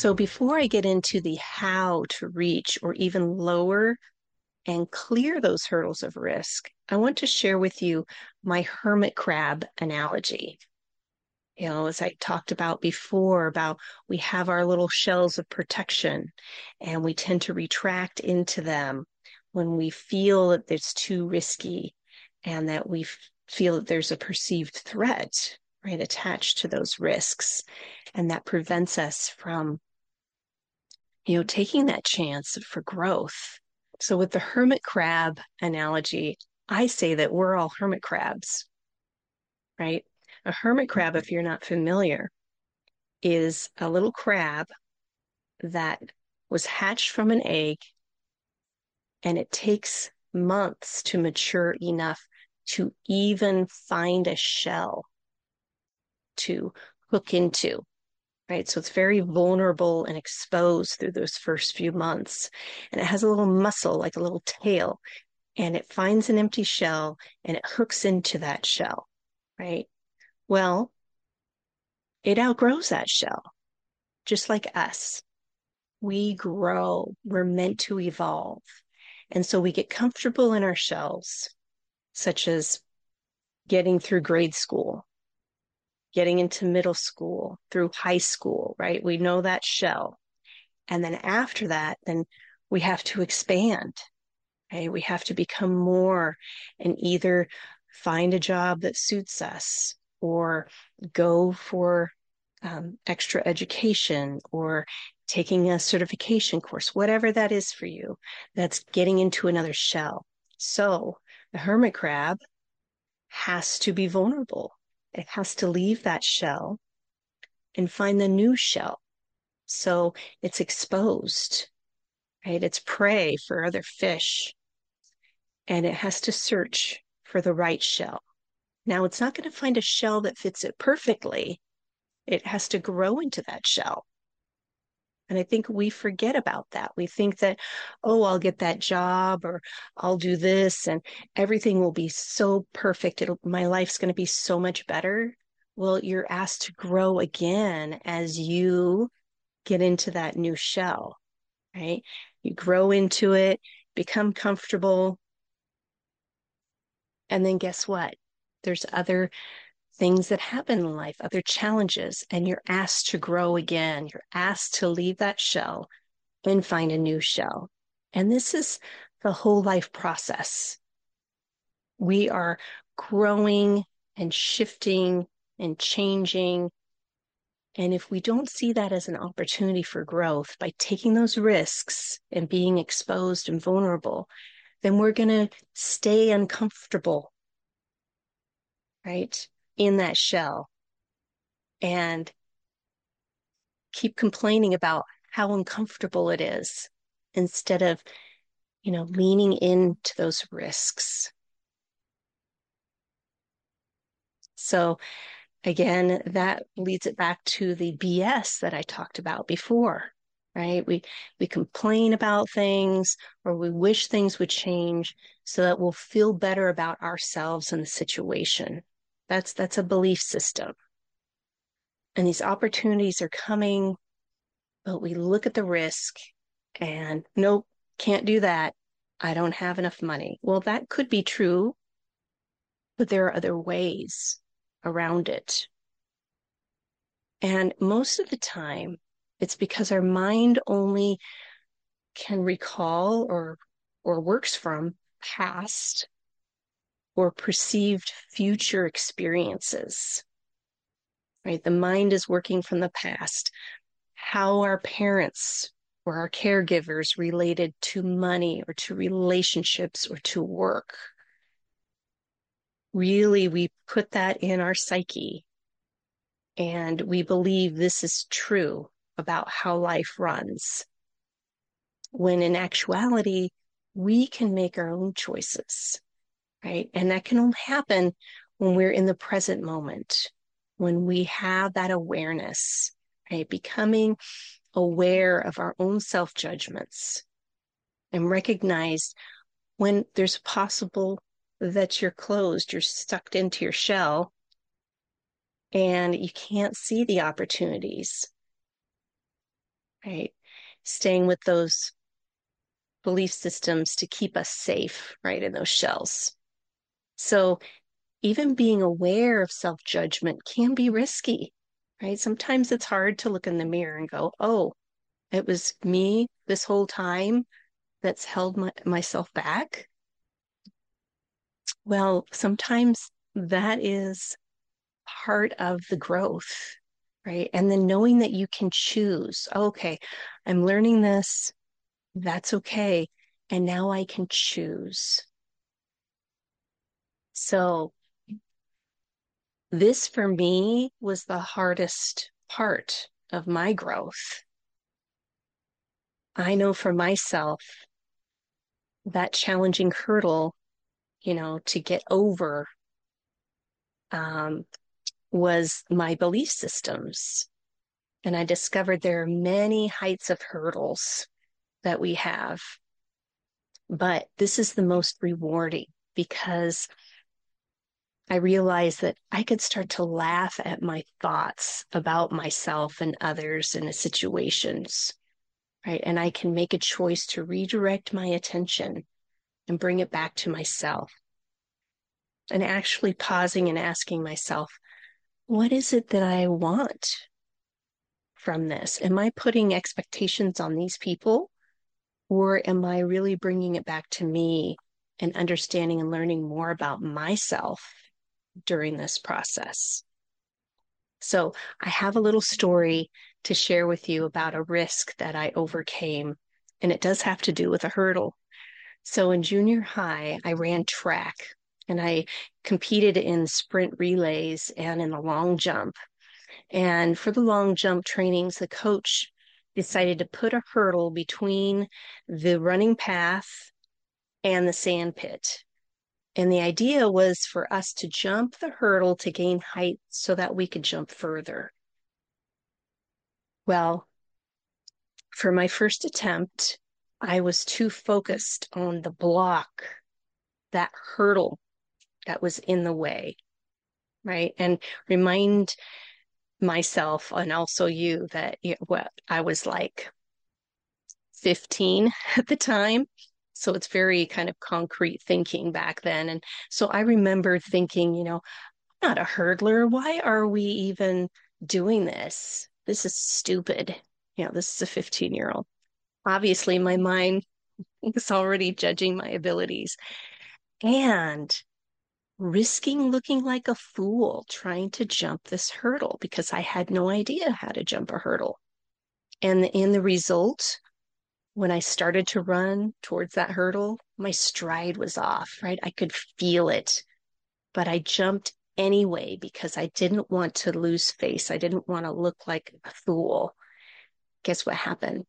So, before I get into the how to reach or even lower and clear those hurdles of risk, I want to share with you my hermit crab analogy. You know, as I talked about before, about we have our little shells of protection and we tend to retract into them when we feel that it's too risky and that we feel that there's a perceived threat right attached to those risks and that prevents us from you know taking that chance for growth. So with the hermit crab analogy i say that we're all hermit crabs right? A hermit crab if mm-hmm. you're not familiar is a little crab that was hatched from an egg and it takes months to mature enough to even find a shell to hook into, right? So it's very vulnerable and exposed through those first few months. And it has a little muscle, like a little tail, and it finds an empty shell and it hooks into that shell, right? Well, it outgrows that shell, just like us. We grow, we're meant to evolve. And so we get comfortable in our shells, such as getting through grade school, getting into middle school, through high school, right? We know that shell. And then after that, then we have to expand. Okay. We have to become more and either find a job that suits us or go for um, extra education or taking a certification course, whatever that is for you, that's getting into another shell. So the hermit crab has to be vulnerable. It has to leave that shell and find the new shell. So it's exposed, right? It's prey for other fish. And it has to search for the right shell. Now, it's not going to find a shell that fits it perfectly. It has to grow into that shell. And I think we forget about that. We think that, oh, I'll get that job or I'll do this and everything will be so perfect. It'll, my life's going to be so much better. Well, you're asked to grow again as you get into that new shell, right? You grow into it, become comfortable. And then guess what? There's other things that happen in life, other challenges, and you're asked to grow again. You're asked to leave that shell and find a new shell. And this is the whole life process. We are growing and shifting and changing. And if we don't see that as an opportunity for growth by taking those risks and being exposed and vulnerable, then we're going to stay uncomfortable, right? In that shell and keep complaining about how uncomfortable it is instead of, you know, leaning into those risks. So, again, that leads it back to the BS that I talked about before, right? We we complain about things or we wish things would change so that we'll feel better about ourselves and the situation. That's that's a belief system. And these opportunities are coming, but we look at the risk and nope, can't do that. I don't have enough money. Well, that could be true, but there are other ways around it. And most of the time, it's because our mind only can recall or or works from past or perceived future experiences. Right? The mind is working from the past. How our parents or our caregivers related to money or to relationships or to work. Really, we put that in our psyche and we believe this is true about how life runs. When in actuality, we can make our own choices, right? And that can only happen when we're in the present moment, when we have that awareness, right? Becoming aware of our own self judgments and recognize when there's possible that you're closed, you're sucked into your shell, and you can't see the opportunities right? Staying with those belief systems to keep us safe, right, in those shells. So even being aware of self judgment can be risky, right? Sometimes it's hard to look in the mirror and go, oh, it was me this whole time that's held my, myself back. Well, sometimes that is part of the growth right? And then knowing that you can choose, okay, I'm learning this, that's okay. And now I can choose. So, this for me was the hardest part of my growth. I know for myself that challenging hurdle, you know, to get over um, was my belief systems. And I discovered there are many heights of hurdles that we have. But this is the most rewarding because I realized that I could start to laugh at my thoughts about myself and others in the situations, right? And I can make a choice to redirect my attention and bring it back to myself. And actually pausing and asking myself, what is it that I want from this? Am I putting expectations on these people? Or am I really bringing it back to me and understanding and learning more about myself during this process? So, I have a little story to share with you about a risk that I overcame, and it does have to do with a hurdle. So, in junior high, I ran track and I competed in sprint relays and in the long jump. And for the long jump trainings, the coach decided to put a hurdle between the running path and the sand pit. And the idea was for us to jump the hurdle to gain height so that we could jump further. Well, for my first attempt, I was too focused on the block, that hurdle that was in the way, right? And remind myself and also you that you know, what I was like 15 at the time. So it's very kind of concrete thinking back then. And so I remember thinking, you know, I'm not a hurdler. Why are we even doing this? This is stupid. You know, this is a 15 year old. Obviously, my mind is already judging my abilities. And risking looking like a fool trying to jump this hurdle because I had no idea how to jump a hurdle. And in the result, when I started to run towards that hurdle, my stride was off, right? I could feel it, but I jumped anyway because I didn't want to lose face. I didn't want to look like a fool. Guess what happened?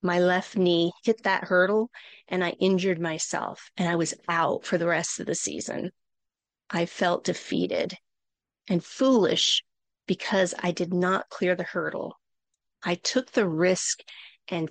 My left knee hit that hurdle and I injured myself and I was out for the rest of the season. I felt defeated and foolish because I did not clear the hurdle. I took the risk and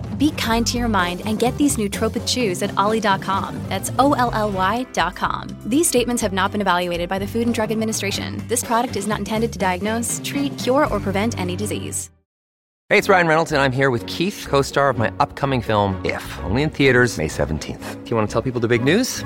Be kind to your mind and get these nootropic chews at olly.com. That's O L L Y.com. These statements have not been evaluated by the Food and Drug Administration. This product is not intended to diagnose, treat, cure, or prevent any disease. Hey, it's Ryan Reynolds, and I'm here with Keith, co star of my upcoming film, If, only in theaters, May 17th. Do you want to tell people the big news?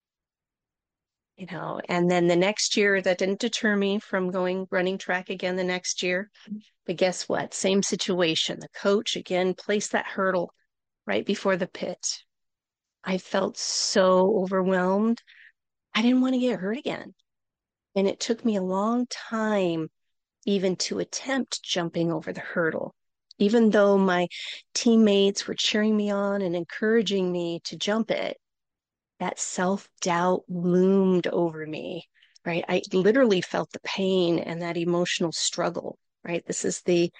You know, and then the next year, that didn't deter me from going running track again the next year. But guess what? Same situation. The coach again placed that hurdle right before the pit. I felt so overwhelmed. I didn't want to get hurt again. And it took me a long time even to attempt jumping over the hurdle. Even though my teammates were cheering me on and encouraging me to jump it, that self doubt loomed over me, right? I literally felt the pain and that emotional struggle right? This is the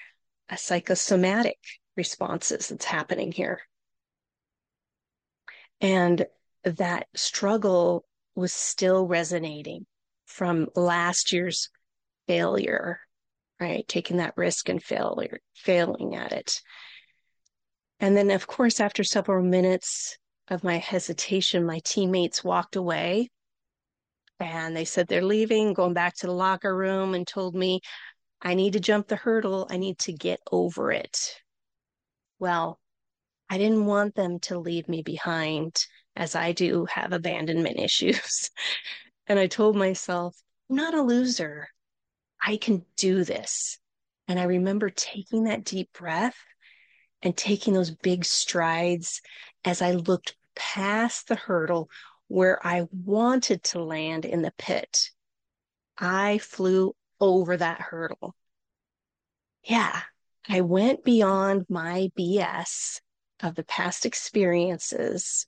a psychosomatic responses that's happening here. And that struggle was still resonating from last year's failure, right? Taking that risk and failure, failing at it. And then, of course, after several minutes of my hesitation, my teammates walked away and they said they're leaving, going back to the locker room, and told me I need to jump the hurdle. I need to get over it. Well, I didn't want them to leave me behind as I do have abandonment issues. and I told myself, I'm not a loser. I can do this. And I remember taking that deep breath and taking those big strides as I looked past the hurdle where I wanted to land in the pit. I flew over that hurdle. Yeah, I went beyond my BS of the past experiences,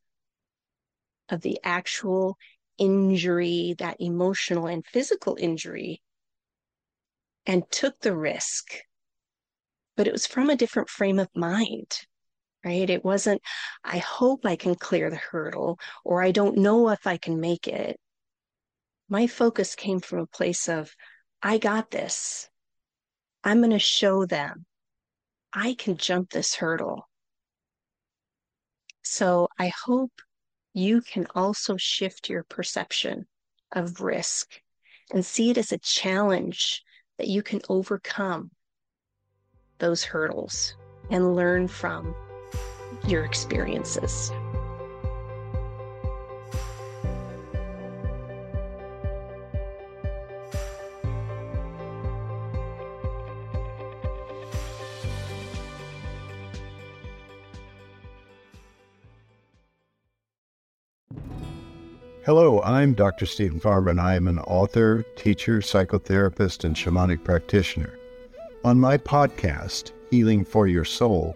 of the actual injury, that emotional and physical injury, and took the risk. But it was from a different frame of mind, right? It wasn't, I hope I can clear the hurdle, or I don't know if I can make it. My focus came from a place of, I got this. I'm going to show them I can jump this hurdle. So I hope you can also shift your perception of risk and see it as a challenge that you can overcome those hurdles and learn from your experiences. Hello, I'm Dr. Steven Farmer, and I am an author, teacher, psychotherapist, and shamanic practitioner. On my podcast, Healing for Your Soul,